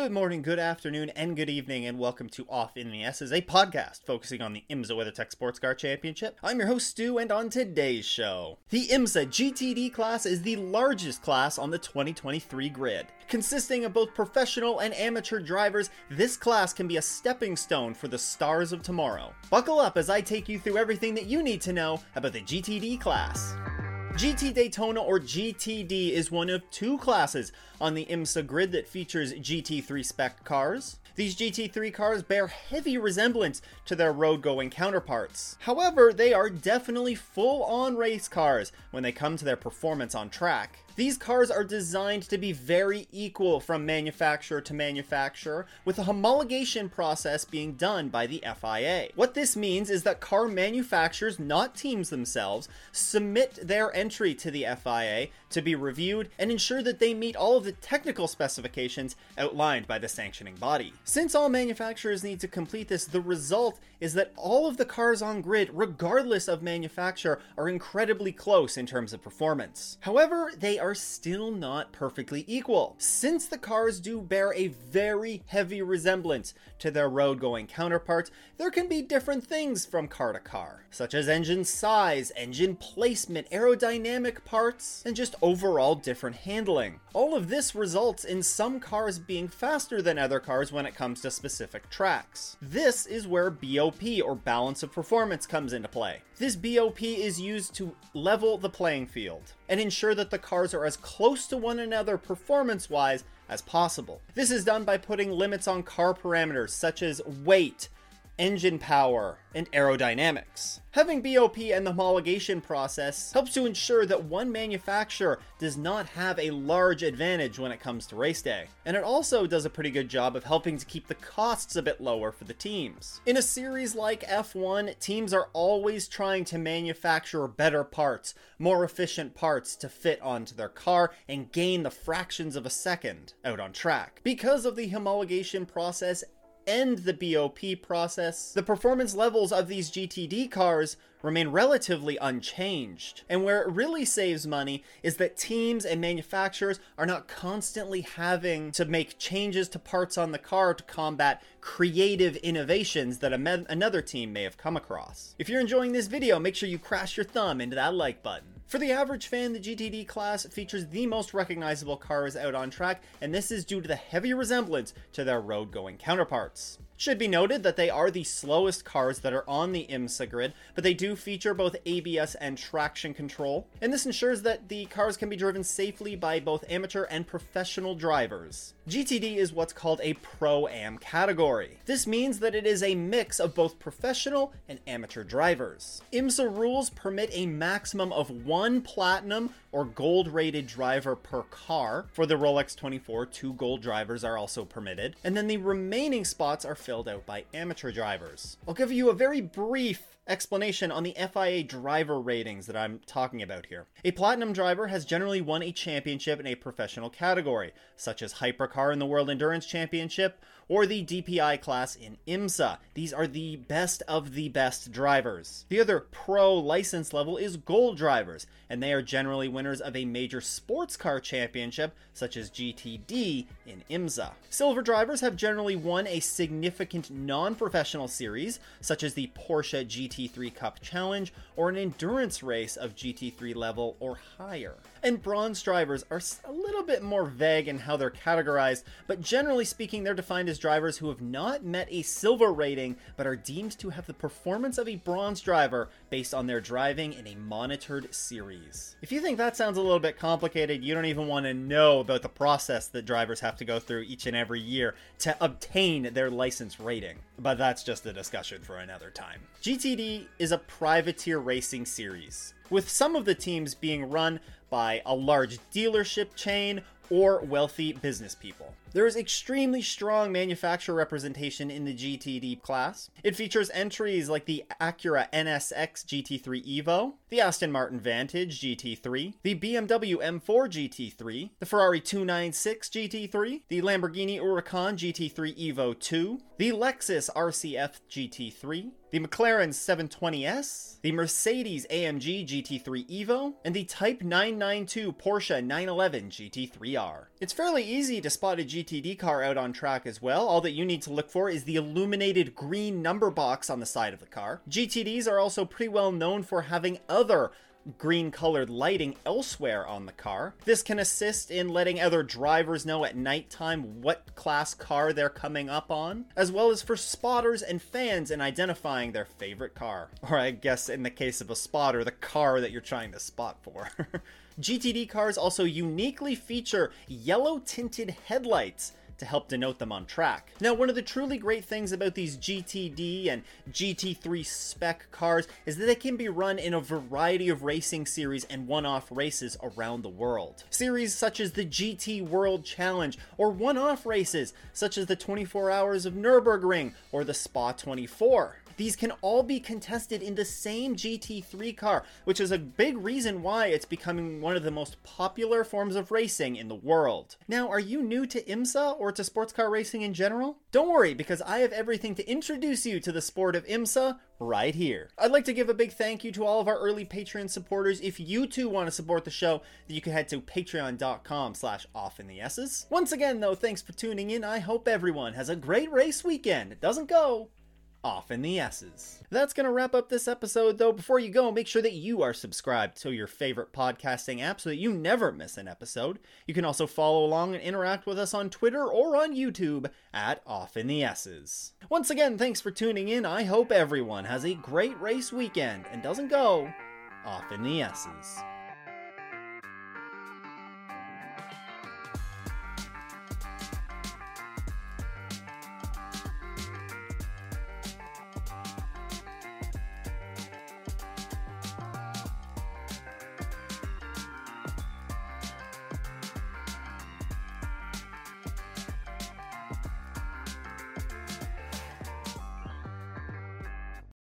Good morning, good afternoon, and good evening, and welcome to Off in the Esses, a podcast focusing on the IMSA WeatherTech Sports Car Championship. I'm your host, Stu, and on today's show, the IMSA GTD class is the largest class on the 2023 grid. Consisting of both professional and amateur drivers, this class can be a stepping stone for the stars of tomorrow. Buckle up as I take you through everything that you need to know about the GTD class. GT Daytona or GTD is one of two classes on the IMSA grid that features GT3 spec cars. These GT3 cars bear heavy resemblance to their road going counterparts. However, they are definitely full on race cars when they come to their performance on track. These cars are designed to be very equal from manufacturer to manufacturer, with a homologation process being done by the FIA. What this means is that car manufacturers, not teams themselves, submit their entry to the FIA to be reviewed and ensure that they meet all of the technical specifications outlined by the sanctioning body. Since all manufacturers need to complete this, the result is that all of the cars on grid, regardless of manufacturer, are incredibly close in terms of performance. However, they are still not perfectly equal, since the cars do bear a very heavy resemblance to their road going counterparts, there can be different things from car to car, such as engine size, engine placement, aerodynamic parts, and just overall different handling. All of this results in some cars being faster than other cars when it comes to specific tracks. This is where BOP or balance of performance comes into play. This BOP is used to level the playing field and ensure that the cars are as close to one another performance wise as possible. This is done by putting limits on car parameters such as weight, engine power, and aerodynamics. Having BOP and the homologation process helps to ensure that one manufacturer does not have a large advantage when it comes to race day. And it also does a pretty good job of helping to keep the costs a bit lower for the teams. In a series like F1, teams are always trying to manufacture better parts, more efficient parts to fit onto their car and gain the fractions of a second out on track. Because of the homologation process and the BOP process, the performance levels of these GTD cars remain relatively unchanged. And where it really saves money is that teams and manufacturers are not constantly having to make changes to parts on the car to combat creative innovations that me- another team may have come across. If you're enjoying this video, make sure you crash your thumb into that like button. For the average fan, the GTD class features the most recognizable cars out on track, and this is due to the heavy resemblance to their road going counterparts. Should be noted that they are the slowest cars that are on the IMSA grid, but they do feature both ABS and traction control, and this ensures that the cars can be driven safely by both amateur and professional drivers. GTD is what's called a Pro Am category. This means that it is a mix of both professional and amateur drivers. IMSA rules permit a maximum of one platinum or gold rated driver per car. For the Rolex 24, two gold drivers are also permitted, and then the remaining spots are filled out by amateur drivers. I'll give you a very brief explanation on the FIA driver ratings that I'm talking about here. A platinum driver has generally won a championship in a professional category, such as Hypercar in the World Endurance Championship or the DPI class in IMSA. These are the best of the best drivers. The other pro license level is gold drivers, and they are generally winners of a major sports car championship, such as GTD in IMSA. Silver drivers have generally won a significant non professional series, such as the Porsche GT3 Cup Challenge or an endurance race of GT3 level or higher. And bronze drivers are a little bit more vague in how they're categorized, but generally speaking, they're defined as drivers who have not met a silver rating but are deemed to have the performance of a bronze driver based on their driving in a monitored series. If you think that sounds a little bit complicated, you don't even want to know about the process that drivers have to go through each and every year to obtain their license rating. But that's just a discussion for another time. GTD is a privateer racing series, with some of the teams being run by a large dealership chain or wealthy business people. There is extremely strong manufacturer representation in the GTD class. It features entries like the Acura NSX GT3 Evo, the Aston Martin Vantage GT3, the BMW M4 GT3, the Ferrari 296 GT3, the Lamborghini Huracan GT3 Evo 2, the Lexus RCF GT3, the McLaren 720S, the Mercedes AMG GT3 Evo, and the Type 992 Porsche 911 GT3R. It's fairly easy to spot a GTD car out on track as well. All that you need to look for is the illuminated green number box on the side of the car. GTDs are also pretty well known for having other green colored lighting elsewhere on the car. This can assist in letting other drivers know at nighttime what class car they're coming up on, as well as for spotters and fans in identifying their favorite car. Or I guess in the case of a spotter, the car that you're trying to spot for. GTD cars also uniquely feature yellow tinted headlights to help denote them on track. Now, one of the truly great things about these GTD and GT3 spec cars is that they can be run in a variety of racing series and one off races around the world. Series such as the GT World Challenge, or one off races such as the 24 Hours of Nürburgring or the Spa 24. These can all be contested in the same GT3 car, which is a big reason why it's becoming one of the most popular forms of racing in the world. Now, are you new to IMSA or to sports car racing in general? Don't worry, because I have everything to introduce you to the sport of IMSA right here. I'd like to give a big thank you to all of our early Patreon supporters. If you too want to support the show, you can head to patreon.com slash off in the Esses. Once again, though, thanks for tuning in. I hope everyone has a great race weekend. It doesn't go off in the Esses. That's going to wrap up this episode, though. Before you go, make sure that you are subscribed to your favorite podcasting app so that you never miss an episode. You can also follow along and interact with us on Twitter or on YouTube at Off in the Esses. Once again, thanks for tuning in. I hope everyone has a great race weekend and doesn't go off in the Esses.